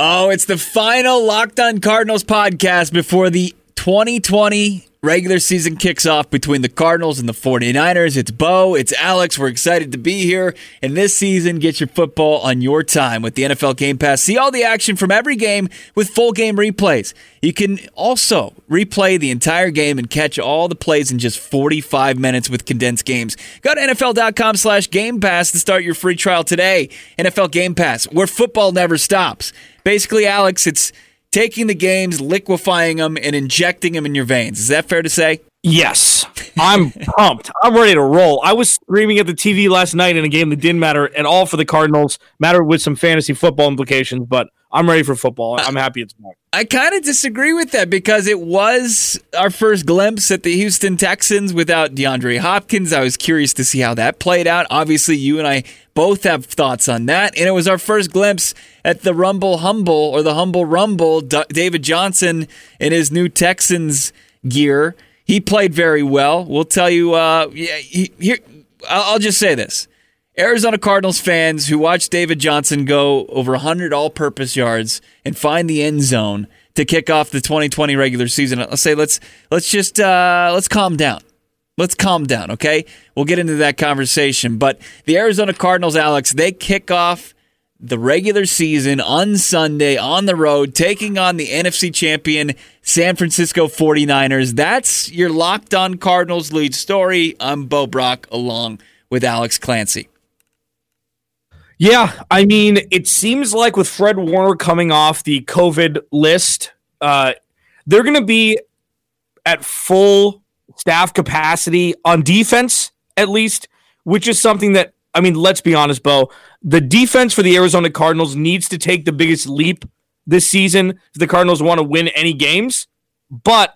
Oh, it's the final Locked On Cardinals podcast before the 2020 regular season kicks off between the Cardinals and the 49ers. It's Bo, it's Alex. We're excited to be here. And this season, get your football on your time with the NFL Game Pass. See all the action from every game with full game replays. You can also replay the entire game and catch all the plays in just 45 minutes with condensed games. Go to NFL.com slash Game Pass to start your free trial today. NFL Game Pass, where football never stops. Basically, Alex, it's taking the games, liquefying them, and injecting them in your veins. Is that fair to say? Yes. I'm pumped. I'm ready to roll. I was screaming at the TV last night in a game that didn't matter at all for the Cardinals, mattered with some fantasy football implications, but I'm ready for football. I'm happy it's back. I kind of disagree with that because it was our first glimpse at the Houston Texans without DeAndre Hopkins. I was curious to see how that played out. Obviously, you and I both have thoughts on that. And it was our first glimpse at the Rumble Humble or the Humble Rumble. D- David Johnson in his new Texans gear. He played very well. We'll tell you. Uh, here, I'll just say this. Arizona Cardinals fans who watched David Johnson go over 100 all purpose yards and find the end zone to kick off the 2020 regular season. Let's say let's let's just uh, let's calm down. Let's calm down, okay? We'll get into that conversation. But the Arizona Cardinals, Alex, they kick off the regular season on Sunday on the road, taking on the NFC champion San Francisco 49ers. That's your locked on Cardinals lead story. I'm Bo Brack along with Alex Clancy. Yeah, I mean, it seems like with Fred Warner coming off the COVID list, uh, they're going to be at full staff capacity on defense, at least, which is something that, I mean, let's be honest, Bo. The defense for the Arizona Cardinals needs to take the biggest leap this season if the Cardinals want to win any games. But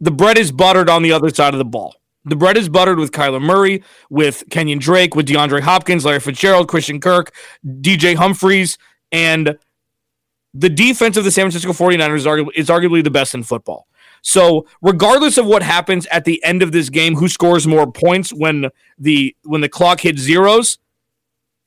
the bread is buttered on the other side of the ball. The bread is buttered with Kyler Murray, with Kenyon Drake, with DeAndre Hopkins, Larry Fitzgerald, Christian Kirk, DJ Humphries, and the defense of the San Francisco 49ers is arguably, is arguably the best in football. So, regardless of what happens at the end of this game, who scores more points when the when the clock hits zeros,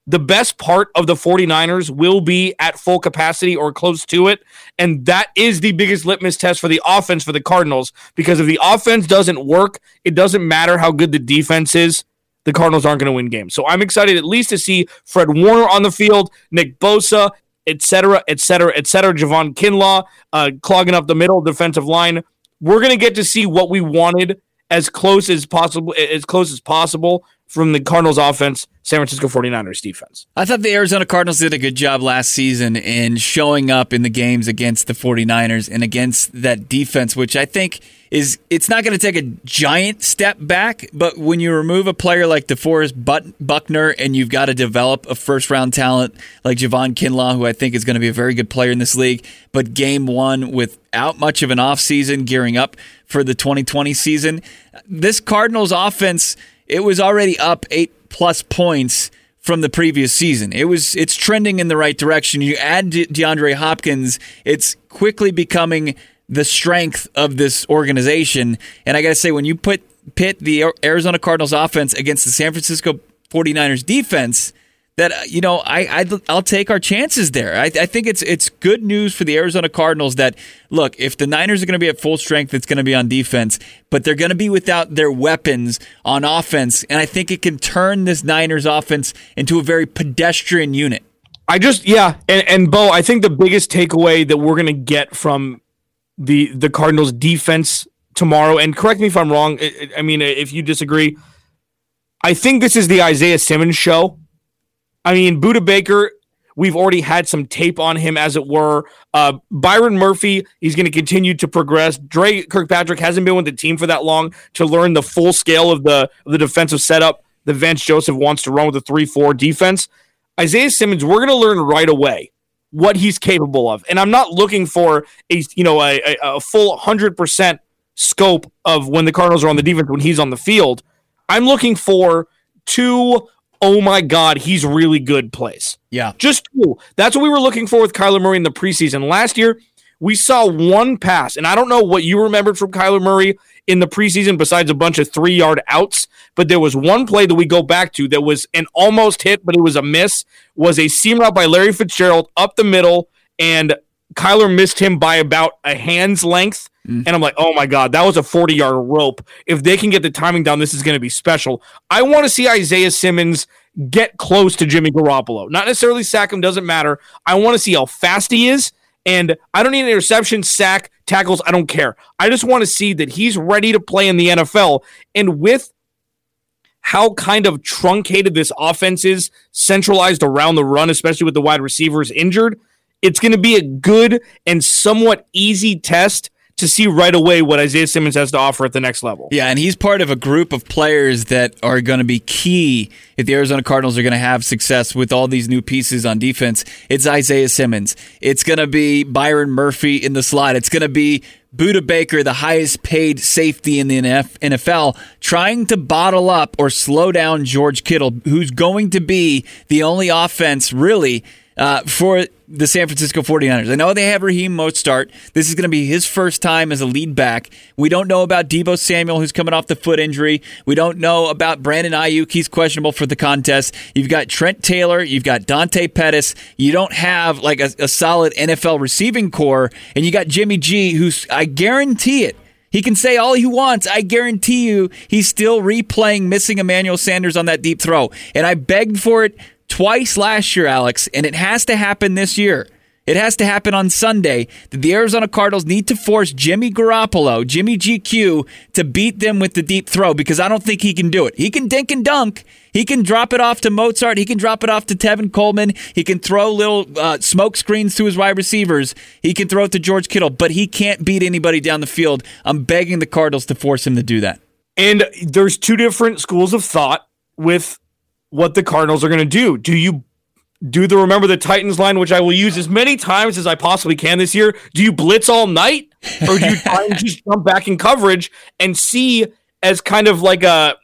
the best part of the 49ers will be at full capacity or close to it. And that is the biggest litmus test for the offense for the Cardinals. Because if the offense doesn't work, it doesn't matter how good the defense is. The Cardinals aren't going to win games. So I'm excited at least to see Fred Warner on the field, Nick Bosa, et cetera, et cetera, et cetera. Javon Kinlaw uh, clogging up the middle defensive line. We're going to get to see what we wanted as close as possible, as close as possible from the Cardinals offense, San Francisco 49ers defense. I thought the Arizona Cardinals did a good job last season in showing up in the games against the 49ers and against that defense, which I think is it's not going to take a giant step back, but when you remove a player like DeForest Buckner and you've got to develop a first round talent like Javon Kinlaw, who I think is going to be a very good player in this league, but game one without much of an offseason gearing up for the 2020 season, this Cardinals offense – it was already up eight plus points from the previous season. It was it's trending in the right direction. You add De- DeAndre Hopkins, it's quickly becoming the strength of this organization. And I got to say, when you put pit the Arizona Cardinals offense against the San Francisco 49ers defense, that uh, you know I, I will take our chances there. I, I, think it's it's good news for the Arizona Cardinals that look if the Niners are going to be at full strength, it's going to be on defense, but they're going to be without their weapons on offense, and I think it can turn this Niners offense into a very pedestrian unit. I just yeah, and and Bo, I think the biggest takeaway that we're going to get from the the Cardinals defense tomorrow, and correct me if I'm wrong. I, I mean, if you disagree, I think this is the Isaiah Simmons show I mean, Budda Baker, we've already had some tape on him, as it were. Uh, Byron Murphy, he's going to continue to progress. Dre Kirkpatrick hasn't been with the team for that long to learn the full scale of the of the defensive setup that Vance Joseph wants to run with a 3 4 defense. Isaiah Simmons, we're going to learn right away what he's capable of. And I'm not looking for a you know a, a, a full 100% scope of when the Cardinals are on the defense when he's on the field. I'm looking for two oh my God, he's really good plays. Yeah. Just two. That's what we were looking for with Kyler Murray in the preseason. Last year, we saw one pass, and I don't know what you remembered from Kyler Murray in the preseason besides a bunch of three yard outs, but there was one play that we go back to that was an almost hit, but it was a miss, was a seam route by Larry Fitzgerald up the middle, and Kyler missed him by about a hand's length. Mm. And I'm like, oh my God, that was a 40 yard rope. If they can get the timing down, this is going to be special. I want to see Isaiah Simmons get close to Jimmy Garoppolo. Not necessarily sack him, doesn't matter. I want to see how fast he is. And I don't need an interception, sack, tackles. I don't care. I just want to see that he's ready to play in the NFL. And with how kind of truncated this offense is, centralized around the run, especially with the wide receivers injured, it's going to be a good and somewhat easy test to see right away what Isaiah Simmons has to offer at the next level. Yeah, and he's part of a group of players that are going to be key if the Arizona Cardinals are going to have success with all these new pieces on defense. It's Isaiah Simmons. It's going to be Byron Murphy in the slot. It's going to be Budda Baker, the highest paid safety in the NFL, trying to bottle up or slow down George Kittle, who's going to be the only offense really uh, for the San Francisco 49ers. I know they have Raheem Mostert. This is going to be his first time as a lead back. We don't know about Deebo Samuel, who's coming off the foot injury. We don't know about Brandon Aiyuk. He's questionable for the contest. You've got Trent Taylor. You've got Dante Pettis. You don't have like a, a solid NFL receiving corps. And you got Jimmy G, who's, I guarantee it, he can say all he wants. I guarantee you he's still replaying missing Emmanuel Sanders on that deep throw. And I begged for it twice last year, Alex, and it has to happen this year. It has to happen on Sunday that the Arizona Cardinals need to force Jimmy Garoppolo, Jimmy GQ, to beat them with the deep throw because I don't think he can do it. He can dink and dunk. He can drop it off to Mostert. He can drop it off to Tevin Coleman. He can throw little uh, smoke screens to his wide receivers. He can throw it to George Kittle, but he can't beat anybody down the field. I'm begging the Cardinals to force him to do that. And there's two different schools of thought with what the Cardinals are going to do. Do you do the remember the Titans line, which I will use as many times as I possibly can this year? Do you blitz all night, or do you try and just jump back in coverage and see as kind of like a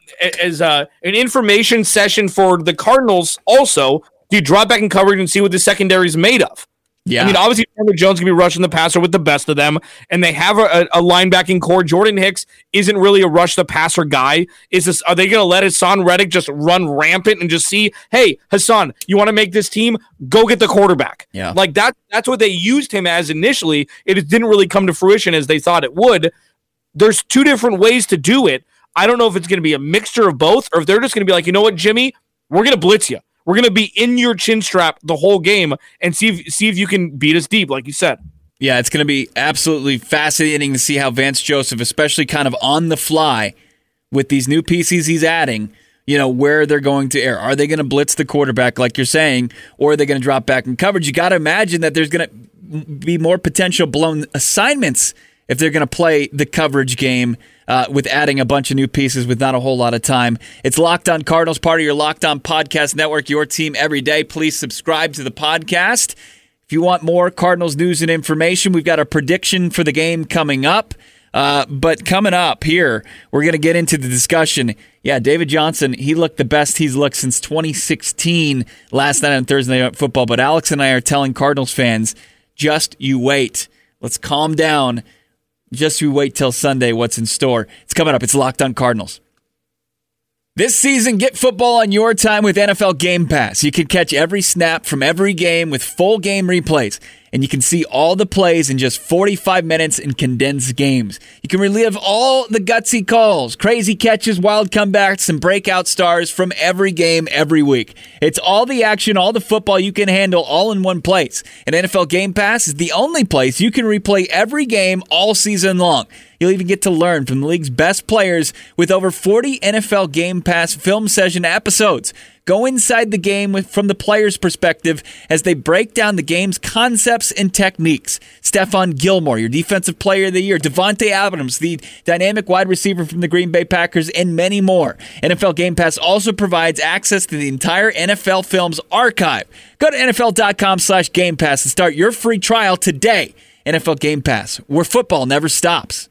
as a, an information session for the Cardinals? Also, do you drop back in coverage and see what the secondary is made of? Yeah. I mean, obviously, Chandler Jones can be rushing the passer with the best of them, and they have a, a linebacking corps. Jordan Hicks isn't really a rush the passer guy. Is this? Are they going to let Hassan Reddick just run rampant and just see, hey, Hassan, you want to make this team? Go get the quarterback. Yeah. Like that. That's what they used him as initially. It didn't really come to fruition as they thought it would. There's two different ways to do it. I don't know if it's going to be a mixture of both, or if they're just going to be like, you know what, Jimmy, we're going to blitz you. We're to be in your chin strap the whole game and see if see if you can beat us deep, like you said. Yeah, it's to be absolutely fascinating to see how Vance Joseph, especially kind of on the fly with these new pieces he's adding, you know, where they're going to air. Are they going to blitz the quarterback, like you're saying, or are they going to drop back in coverage? You got to imagine that there's going to be more potential blown assignments if they're going to play the coverage game uh, with adding a bunch of new pieces with not a whole lot of time. It's Locked On Cardinals, part of your Locked On Podcast Network, your team every day. Please subscribe to the podcast. If you want more Cardinals news and information, we've got a prediction for the game coming up. Uh, but coming up here, we're going to get into the discussion. Yeah, David Johnson, he looked the best he's looked since 2016 last night on Thursday Night Football. But Alex and I are telling Cardinals fans, just you wait. Let's calm down just you wait till Sunday what's in store. It's coming up. It's Locked on Cardinals. This season, get football on your time with NFL Game Pass. You can catch every snap from every game with full game replays and you can see all the plays in just 45 minutes in condensed games. You can relive all the gutsy calls, crazy catches, wild comebacks, and breakout stars from every game every week. It's all the action, all the football you can handle all in one place. And NFL Game Pass is the only place you can replay every game all season long. You'll even get to learn from the league's best players with over 40 NFL Game Pass film session episodes. Go inside the game from the player's perspective as they break down the game's concepts and techniques. Stephon Gilmore, your defensive player of the year, Davante Adams, the dynamic wide receiver from the Green Bay Packers, and many more. NFL Game Pass also provides access to the entire NFL Films archive. Go to NFL.com slash Game Pass and start your free trial today. NFL Game Pass, where football never stops.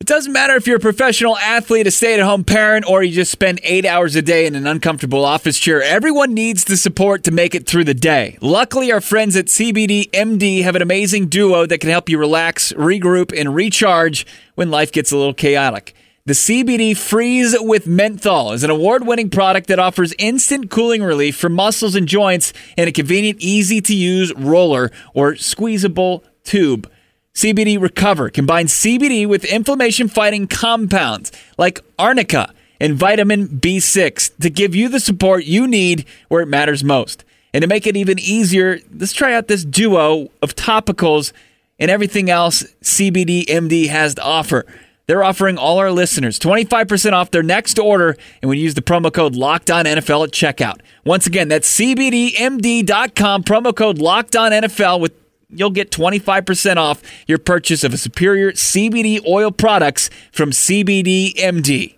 It doesn't matter if you're a professional athlete, a stay at home parent, or you just spend eight hours a day in an uncomfortable office chair. Everyone needs the support to make it through the day. Luckily, our friends at CBD MD have an amazing duo that can help you relax, regroup, and recharge when life gets a little chaotic. The CBD Freeze with Menthol is an award winning product that offers instant cooling relief for muscles and joints in a convenient, easy to use roller or squeezable tube. CBD Recover combines CBD with inflammation fighting compounds like arnica and vitamin B6 to give you the support you need where it matters most. And to make it even easier, let's try out this duo of topicals and everything else CBD MD has to offer. They're offering all our listeners 25% off their next order, and when you use the promo code LOCKEDONNFL at checkout. Once again, that's CBDMD.com, promo code LOCKEDONNFL with you'll get 25% off your purchase of a superior CBD oil products from CBDMD.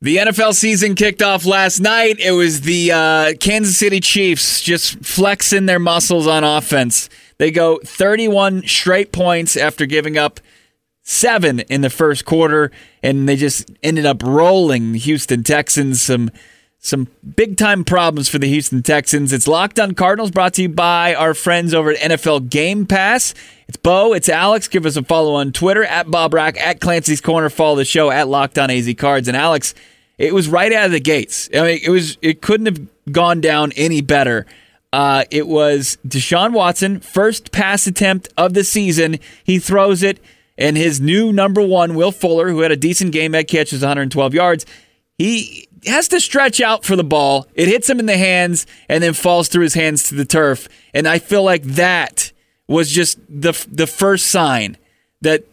The NFL season kicked off last night. It was the uh, Kansas City Chiefs just flexing their muscles on offense. They go 31 straight points after giving up seven in the first quarter, and they just ended up rolling the Houston Texans. Some some big time problems for the Houston Texans. It's Locked On Cardinals brought to you by our friends over at NFL Game Pass. It's Bo, it's Alex. Give us a follow on Twitter at Bo Brack, at Clancy's Corner. Follow the show at Locked On AZ Cards. And Alex, it was right out of the gates. I mean, it was it couldn't have gone down any better. Uh, it was Deshaun Watson, first pass attempt of the season. He throws it and his new number one, Will Fuller, who had a decent game at catches 112 yards, he has to stretch out for the ball. It hits him in the hands and then falls through his hands to the turf. And I feel like that was just the the first sign that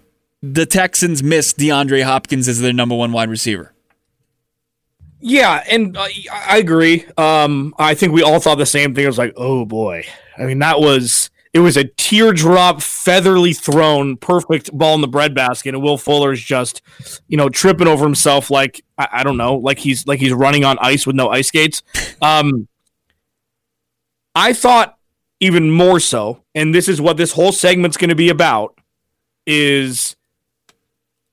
the Texans missed DeAndre Hopkins as their number one wide receiver. Yeah, and I agree. Um, I think we all thought the same thing. It was like, oh boy. I mean, that was it was a teardrop, featherly thrown, perfect ball in the breadbasket, and Will Fuller's just, you know, tripping over himself like I, I, don't know, like he's like he's running on ice with no ice skates. Um, I thought even more so, and this is what this whole segment's going to be about, is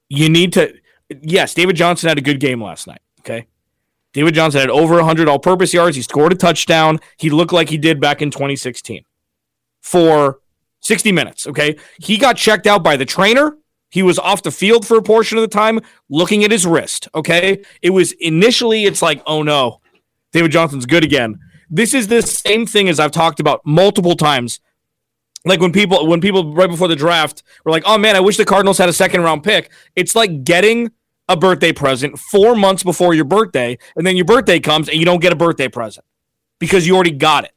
you need to. Yes, David Johnson had a good game last night. Okay. David Johnson had over 100 all purpose yards. He scored a touchdown. He looked like he did back in 2016 for 60 minutes. Okay. He got checked out by the trainer. He was off the field for a portion of the time looking at his wrist. Okay. It was initially, it's like, oh no, David Johnson's good again. This is the same thing as I've talked about multiple times. Like when people, when people right before the draft were like, oh man, I wish the Cardinals had a second round pick. It's like getting a birthday present four months before your birthday, and then your birthday comes and you don't get a birthday present because you already got it.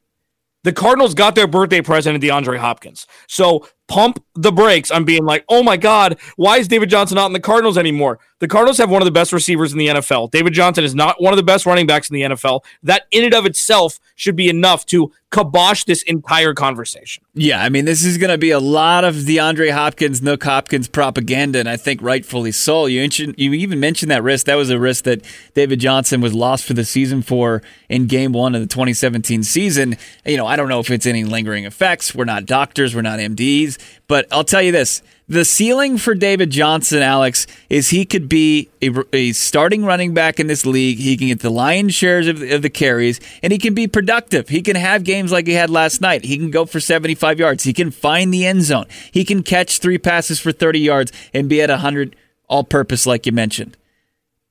The Cardinals got their birthday present in DeAndre Hopkins. So pump the brakes on being like, oh my God, why is David Johnson not in the Cardinals anymore? The Cardinals have one of the best receivers in the NFL. David Johnson is not one of the best running backs in the NFL. That in and of itself should be enough to kibosh this entire conversation. Yeah, I mean, this is going to be a lot of DeAndre Hopkins, Nuk Hopkins propaganda, and I think rightfully so. You, you even mentioned that risk. That was a risk that David Johnson was lost for the season for in game one of the 2017 season. You know, I don't know if it's any lingering effects. We're not doctors, we're not MDs, but I'll tell you this the ceiling for David Johnson, Alex, is he could be a, a, starting running back in this league. He can get the lion's shares of, of, the carries, and he can be productive. He can have games like he had last night. He can go for 75 yards. He can find the end zone. He can catch three passes for 30 yards and be at 100 all purpose, like you mentioned.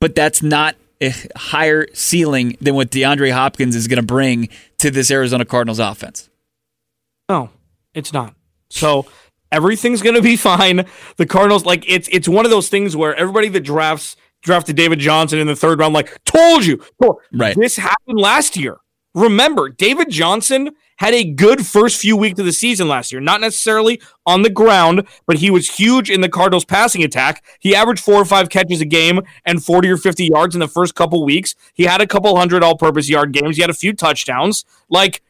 But that's not a higher ceiling than what DeAndre Hopkins is going to bring to this Arizona Cardinals offense. No, it's not. So everything's gonna be fine. The Cardinals, like it's it's one of those things where everybody that drafts drafted David Johnson in the third round, like told you, right? This happened last year. Remember, David Johnson had a good first few weeks of the season last year. Not necessarily on the ground, but he was huge in the Cardinals passing attack. He averaged four or five catches a game and 40 or 50 yards in the first couple weeks. He had a couple hundred all purpose yard games. He had a few touchdowns. Like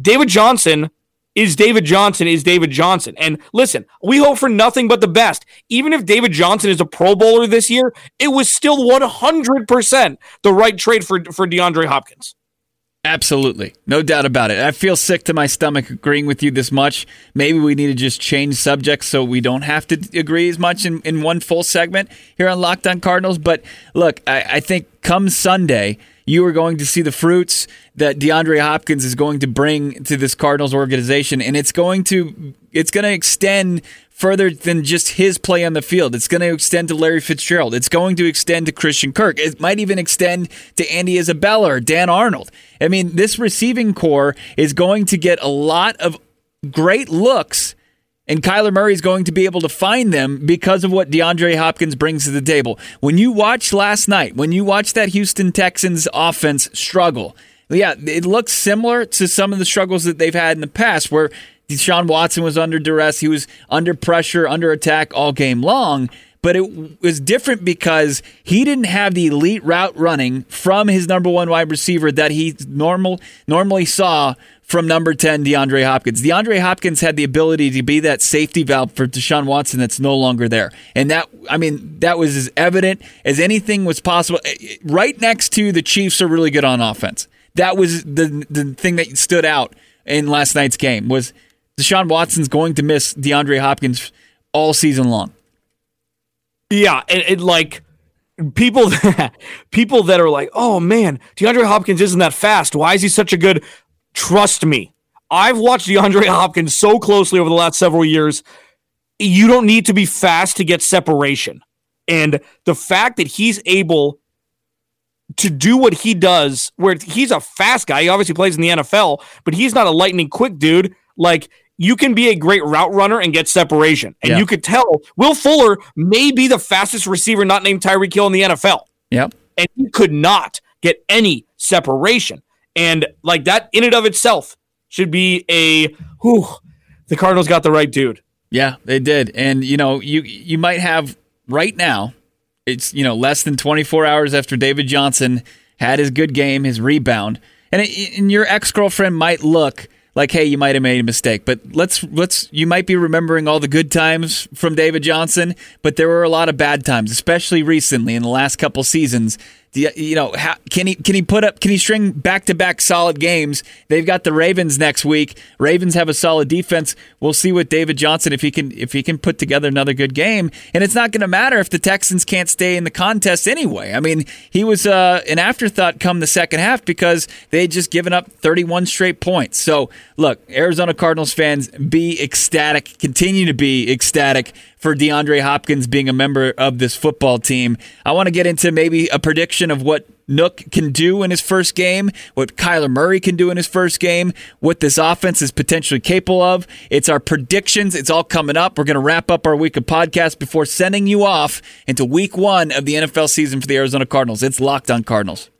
David Johnson is David Johnson is David Johnson. And listen, we hope for nothing but the best. Even if David Johnson is a Pro Bowler this year, it was still 100% the right trade for, for DeAndre Hopkins. Absolutely. No doubt about it. I feel sick to my stomach agreeing with you this much. Maybe we need to just change subjects so we don't have to agree as much in, in one full segment here on Locked on Cardinals. But look, I, I think come Sunday, you are going to see the fruits that DeAndre Hopkins is going to bring to this Cardinals organization, and it's going to it's going to extend further than just his play on the field. It's going to extend to Larry Fitzgerald. It's going to extend to Christian Kirk. It might even extend to Andy Isabella or Dan Arnold. I mean, this receiving corps is going to get a lot of great looks and Kyler Murray is going to be able to find them because of what DeAndre Hopkins brings to the table. When you watched last night, when you watched that Houston Texans offense struggle, yeah, it looks similar to some of the struggles that they've had in the past where Deshaun Watson was under duress, he was under pressure, under attack all game long. But it was different because he didn't have the elite route running from his number one wide receiver that he normal normally saw from number 10, DeAndre Hopkins. DeAndre Hopkins had the ability to be that safety valve for Deshaun Watson that's no longer there. And that, I mean, that was as evident as anything was possible. Eh, eh, right next to the Chiefs are really good on offense. That was the, the thing that stood out in last night's game was Deshaun Watson's going to miss DeAndre Hopkins all season long. Yeah, and, and like people that, people that are like, "Oh man, DeAndre Hopkins isn't that fast. Why is he such a good Trust me, I've watched DeAndre Hopkins so closely over the last several years. You don't need to be fast to get separation. And the fact that he's able to do what he does, where he's a fast guy, he obviously plays in the NFL, but he's not a lightning quick dude. Like, you can be a great route runner and get separation. And yeah. you could tell Will Fuller may be the fastest receiver not named Tyreek Hill in the NFL. Yep. And he could not get any separation. And like that in and of itself should be a whew, the Cardinals got the right dude. Yeah, they did. And you know, you you might have right now, it's you know, less than 24 hours after David Johnson had his good game, his rebound. And, it, and your ex-girlfriend might look like hey you might have made a mistake but let's let's you might be remembering all the good times from David Johnson but there were a lot of bad times especially recently in the last couple seasons you, know, how, can he can he put up? Can he string back to back solid games? They've got the Ravens next week. Ravens have a solid defense. We'll see with David Johnson if he can if he can put together another good game. And it's not going to matter if the Texans can't stay in the contest anyway. I mean, he was uh, an afterthought come the second half because they had just given up 31 straight points. So look, Arizona Cardinals fans, be ecstatic. Continue to be ecstatic for DeAndre Hopkins being a member of this football team. I want to get into maybe a prediction of what Nuk can do in his first game, what Kyler Murray can do in his first game, what this offense is potentially capable of. It's our predictions. It's all coming up. We're going to wrap up our week of podcast before sending you off into week one of the NFL season for the Arizona Cardinals. It's Locked on Cardinals.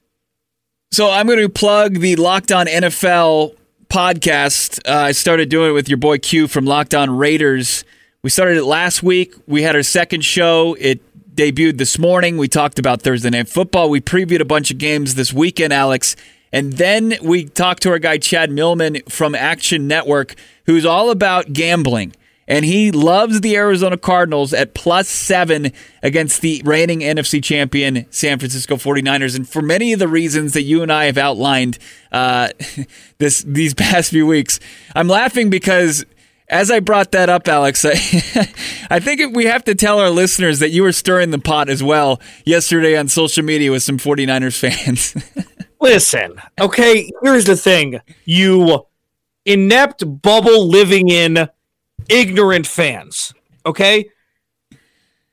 So I'm going to plug the Locked on NFL podcast. Uh, I started doing it with your boy Q from Locked on Raiders. We started it last week. We had our second show. It debuted this morning. We talked about Thursday Night Football. We previewed a bunch of games this weekend, Alex. And then we talked to our guy, Chad Millman from Action Network, who's all about gambling. And he loves the Arizona Cardinals at plus seven against the reigning NFC champion San Francisco 49ers. And for many of the reasons that you and I have outlined uh, this these past few weeks, I'm laughing because as I brought that up, Alex, I, I think we have to tell our listeners that you were stirring the pot as well yesterday on social media with some 49ers fans. Listen, okay, here's the thing. You inept bubble living in ignorant fans, okay?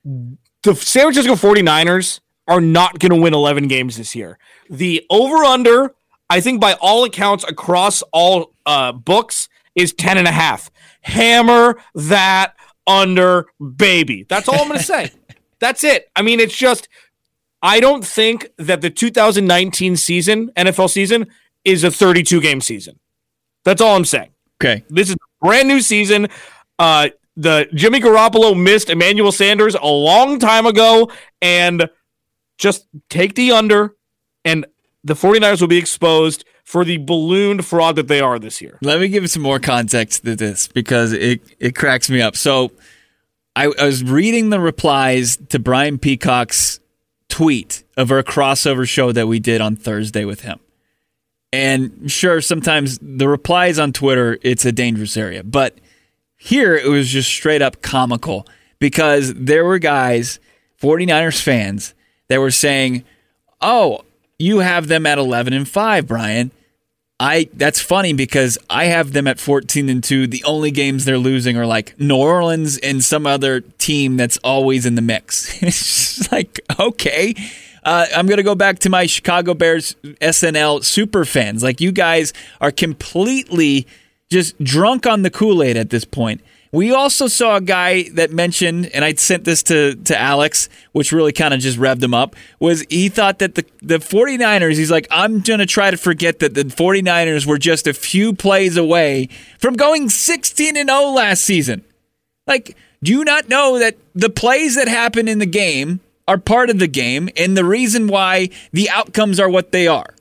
The San Francisco 49ers are not going to win 11 games this year. The over under, I think by all accounts across all uh, books, is 10 and a half hammer that under baby. That's all I'm going to say. That's it. I mean, it's just, I don't think that the 2019 season, NFL season, is a 32 game season. That's all I'm saying. Okay. This is a brand new season. Uh, the Jimmy Garoppolo missed Emmanuel Sanders a long time ago, and just take the under, and the 49ers will be exposed for the ballooned fraud that they are this year. Let me give some more context to this because it, it cracks me up. So I, I was reading the replies to Brian Peacock's tweet of our crossover show that we did on Thursday with him. And sure, sometimes the replies on Twitter, it's a dangerous area. But here it was just straight up comical because there were guys, 49ers fans, that were saying, oh, you have them at 11 and 5, Brian. I that's funny because I have them at 14 and 2. The only games they're losing are like New Orleans and some other team that's always in the mix. it's just like, okay. Uh, I'm going to go back to my Chicago Bears SNL super fans. Like, you guys are completely just drunk on the Kool Aid at this point. We also saw a guy that mentioned, and I sent this to, to Alex, which really kind of just revved him up, was he thought that the, the 49ers, he's like, I'm going to try to forget that the 49ers were just a few plays away from going 16 and 0 last season. Like, do you not know that the plays that happen in the game are part of the game and the reason why the outcomes are what they are?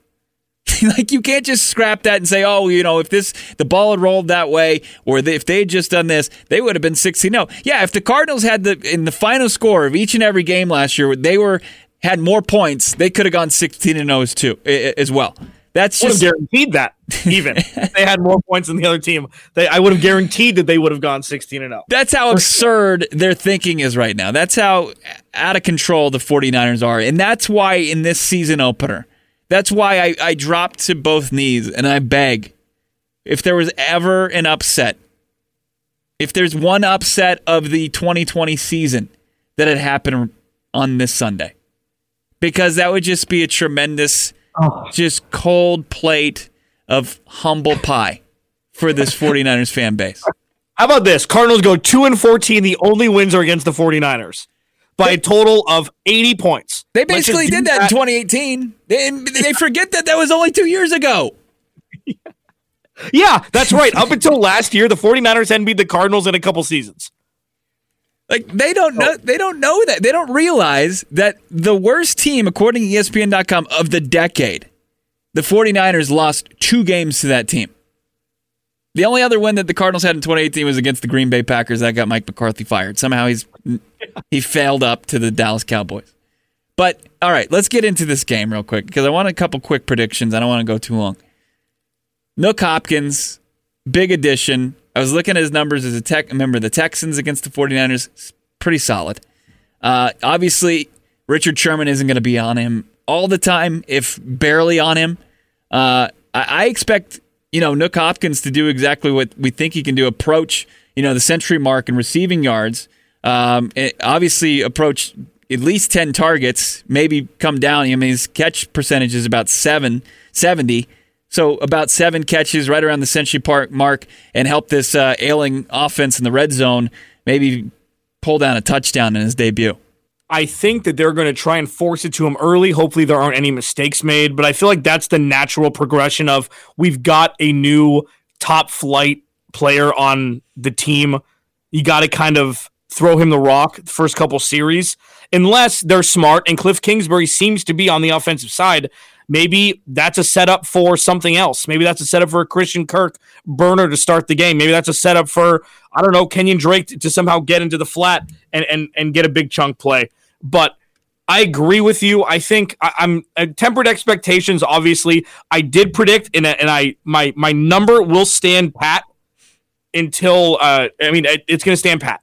like you can't just scrap that and say, oh, you know, if this the ball had rolled that way, or if they had just done this, they would have been 16 No, Yeah, if the Cardinals had the in the final score of each and every game last year, they were had more points, they could have gone 16 and 0 too as well. That's just guaranteed that. Even they had more points than the other team, they I would have guaranteed that they would have gone 16 and 0. That's how absurd their thinking is right now. That's how out of control the 49ers are. And that's why in this season opener, that's why I, I dropped to both knees and I beg if there was ever an upset, if there's one upset of the 2020 season, that had happened on this Sunday. Because that would just be a tremendous, oh. just cold plate of humble pie for this 49ers fan base. How about this? Cardinals go 2 and 14. The only wins are against the 49ers by a total of 80 points. They basically did that, that, in 2018. They, they forget that that was only two years ago. yeah, that's right. Up until last year, the 49ers hadn't beat the Cardinals in a couple seasons. Like they don't know they don't know that. They don't realize that the worst team according to ESPN.com of the decade, the 49ers lost two games to that team. The only other win that the Cardinals had in 2018 was against the Green Bay Packers. That got Mike McCarthy fired. Somehow he's he failed up to the Dallas Cowboys. But all right, let's get into this game real quick because I want a couple quick predictions. I don't want to go too long. Nuk Hopkins, big addition. I was looking at his numbers as a tech. Remember the Texans against the 49ers, pretty solid. Uh, obviously, Richard Sherman isn't going to be on him all the time, if barely on him. Uh, I, I expect you know Nuk Hopkins to do exactly what we think he can do. Approach you know the century mark in receiving yards. Um, obviously, approach at least 10 targets, maybe come down. I mean, his catch percentage is about seven, 70. So about seven catches right around the Century Park mark and help this uh, ailing offense in the red zone maybe pull down a touchdown in his debut. I think that they're going to try and force it to him early. Hopefully, there aren't any mistakes made. But I feel like that's the natural progression of we've got a new top flight player on the team. You got to kind of throw him the rock the first couple series, unless they're smart and Cliff Kingsbury seems to be on the offensive side. Maybe that's a setup for something else. Maybe that's a setup for a Christian Kirk burner to start the game. Maybe that's a setup for I don't know Kenyon Drake to, somehow get into the flat and and and get a big chunk play. But I agree with you. I think I, am uh, tempered expectations. Obviously, I did predict, and, and I my my number will stand pat until uh, I mean it, it's going to stand pat.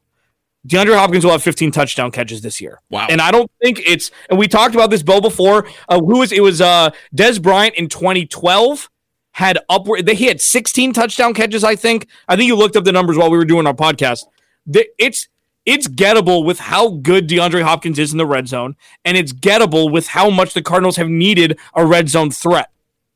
DeAndre Hopkins will have 15 touchdown catches this year. Wow. And I don't think it's, and we talked about this, Bill, before. Uh, who was, it was uh, Dez Bryant in 2012 had upward, they, he had 16 touchdown catches, I think. I think you looked up the numbers while we were doing our podcast. The, it's, it's gettable with how good DeAndre Hopkins is in the red zone, and it's gettable with how much the Cardinals have needed a red zone threat.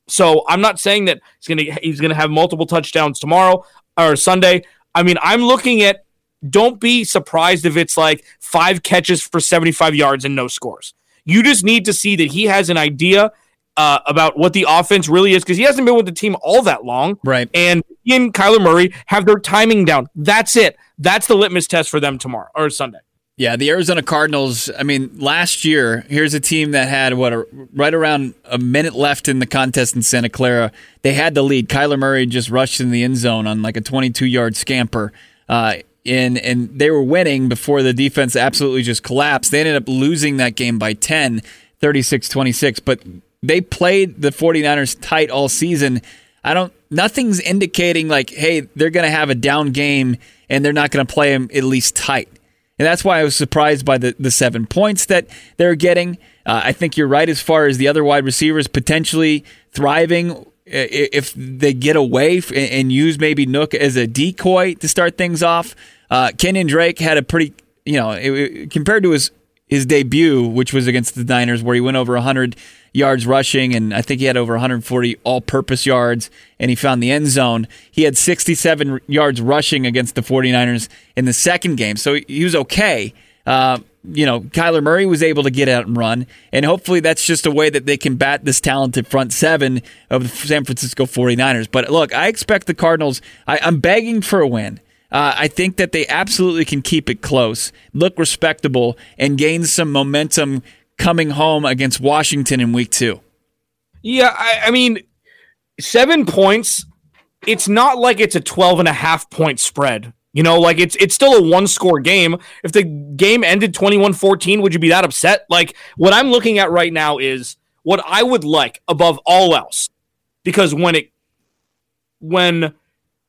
So I'm not saying that he's gonna he's gonna have multiple touchdowns tomorrow or Sunday. I mean, I'm looking at don't be surprised if it's like five catches for 75 yards and no scores. You just need to see that he has an idea uh, about what the offense really is because he hasn't been with the team all that long. Right. And he and Kyler Murray have their timing down. That's it. That's the litmus test for them tomorrow or Sunday. Yeah, the Arizona Cardinals. I mean, last year, here's a team that had what a, right around a minute left in the contest in Santa Clara. They had the lead. Kyler Murray just rushed in the end zone on like a 22 yard scamper. Uh, in and they were winning before the defense absolutely just collapsed. They ended up losing that game by 10, 36-26, but they played the 49ers tight all season. I don't nothing's indicating like hey, they're going to have a down game and they're not going to play them at least tight. And that's why I was surprised by the, the seven points that they're getting. Uh, I think you're right as far as the other wide receivers potentially thriving if they get away and use maybe Nuk as a decoy to start things off. Uh, Kenyon Drake had a pretty, you know, it, compared to his his debut, which was against the Niners, where he went over 100 yards rushing, and I think he had over 140 all purpose yards, and he found the end zone. He had 67 yards rushing against the 49ers in the second game, so he was okay. Uh, you know, Kyler Murray was able to get out and run, and hopefully that's just a way that they can bat this talented front seven of the San Francisco 49ers. But look, I expect the Cardinals, I, I'm begging for a win. Uh, I think that they absolutely can keep it close, look respectable, and gain some momentum coming home against Washington in week two. Yeah, I, I mean, seven points. It's not like it's a 12 and a half point spread. You know, like it's it's still a one score game. If the game ended 21-14, would you be that upset? Like what I'm looking at right now is what I would like above all else. Because when it when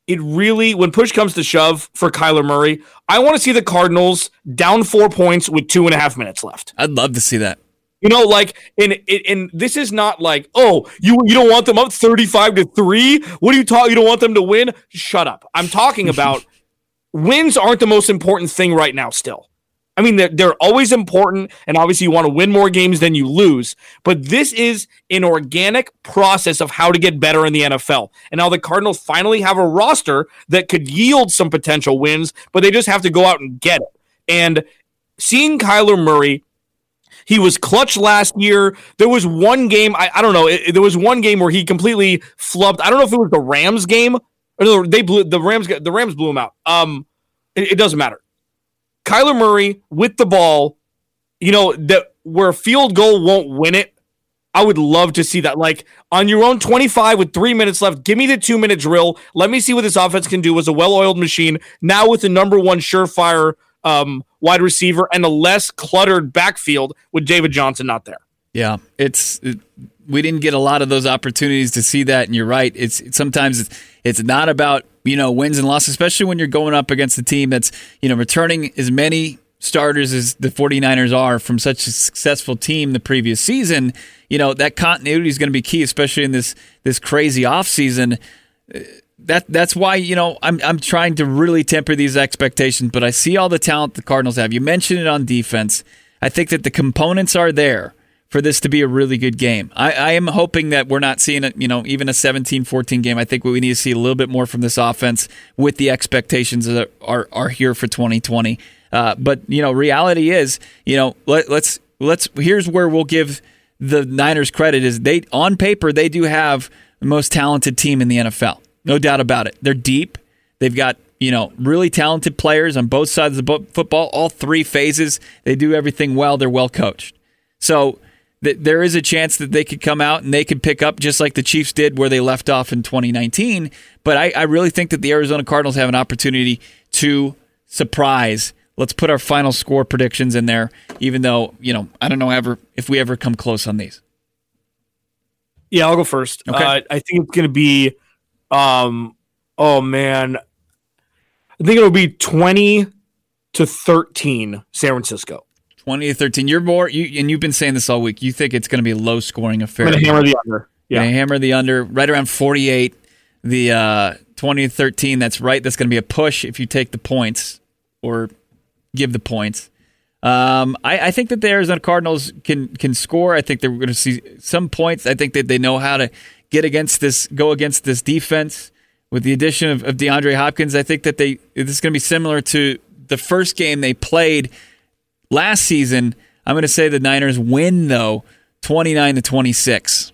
it really when push comes to shove for Kyler Murray, I want to see the Cardinals down four points with two and a half minutes left. I'd love to see that. You know, like, and and this is not like, oh, you you don't want them up thirty five to three. What are you talking? You don't want them to win? Shut up. I'm talking about wins aren't the most important thing right now. Still, I mean, they're, they're always important, and obviously you want to win more games than you lose. But this is an organic process of how to get better in the NFL. And now the Cardinals finally have a roster that could yield some potential wins, but they just have to go out and get it. And seeing Kyler Murray, he was clutch last year. There was one game, I, I don't know, it, there was one game where he completely flubbed. I don't know if it was the Rams game or they blew the Rams. The Rams blew him out. Um, it, it doesn't matter Kyler Murray with the ball, you know, that where a field goal won't win it. I would love to see that. Like on your own 25 with three minutes left, give me the two minute drill. Let me see what this offense can do as a well oiled machine. Now with the number one surefire um, wide receiver and a less cluttered backfield with David Johnson not there. Yeah, it's it, we didn't get a lot of those opportunities to see that, and you're right. It's sometimes it's, it's not about you know wins and losses, especially when you're going up against a team that's you know returning as many starters as the 49ers are from such a successful team the previous season. You know that continuity is going to be key, especially in this this crazy offseason. Uh, that that's why you know I'm I'm trying to really temper these expectations, but I see all the talent the Cardinals have. You mentioned it on defense. I think that the components are there for this to be a really good game. I, I am hoping that we're not seeing it, you know, even a 17-14 game. I think we need to see a little bit more from this offense with the expectations that are are here for 2020. Uh, but you know, reality is, you know, let, let's let's here's where we'll give the Niners credit is they on paper they do have the most talented team in the NFL. No doubt about it. They're deep. They've got you know, really talented players on both sides of the football, all three phases. They do everything well. They're well coached. So that there is a chance that they could come out and they could pick up just like the Chiefs did where they left off in 2019. But I, I really think that the Arizona Cardinals have an opportunity to surprise. Let's put our final score predictions in there, even though, you know, I don't know ever if we ever come close on these. Yeah, I'll go first. Okay. Uh, I think it's going to be, um, oh man, I think it'll be 20 to 13 San Francisco. 20 to 13. You're more, you, and you've been saying this all week. You think it's going to be a low scoring affair. I'm going to hammer the under. Yeah. hammer the under right around 48. The uh, 20 to 13, that's right. That's going to be a push if you take the points or give the points. Um, I, I, think that the Arizona Cardinals can can score. I think they're going to see some points. I think that they know how to get against this, go against this defense. With the addition of, of DeAndre Hopkins, I think that they this is going to be similar to the first game they played last season. I'm going to say the Niners win though, 29 to 26.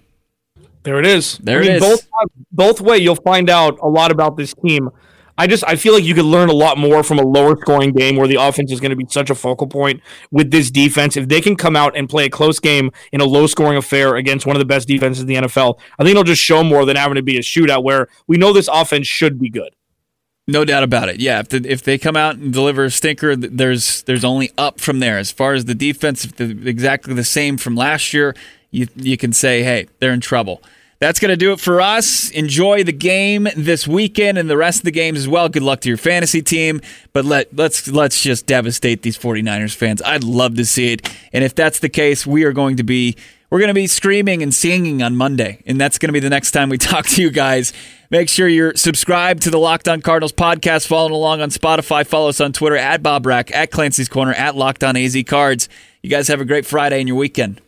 There it is. There I mean, it is. Both both way, you'll find out a lot about this team. I just I feel like you could learn a lot more from a lower scoring game where the offense is going to be such a focal point with this defense. If they can come out and play a close game in a low scoring affair against one of the best defenses in the NFL, I think it'll just show more than having to be a shootout where we know this offense should be good. No doubt about it. Yeah, if the, if they come out and deliver a stinker, there's there's only up from there. As far as the defense, exactly the same from last year, you you can say, hey, they're in trouble. That's going to do it for us. Enjoy the game this weekend and the rest of the games as well. Good luck to your fantasy team, but let let's let's just devastate these 49ers fans. I'd love to see it. And if that's the case, we are going to be we're going to be screaming and singing on Monday, and that's going to be the next time we talk to you guys. Make sure you're subscribed to the Locked On Cardinals podcast, following along on Spotify. Follow us on Twitter at Bo Brack, at Clancy's Corner, at Locked On AZ Cards. You guys have a great Friday and your weekend.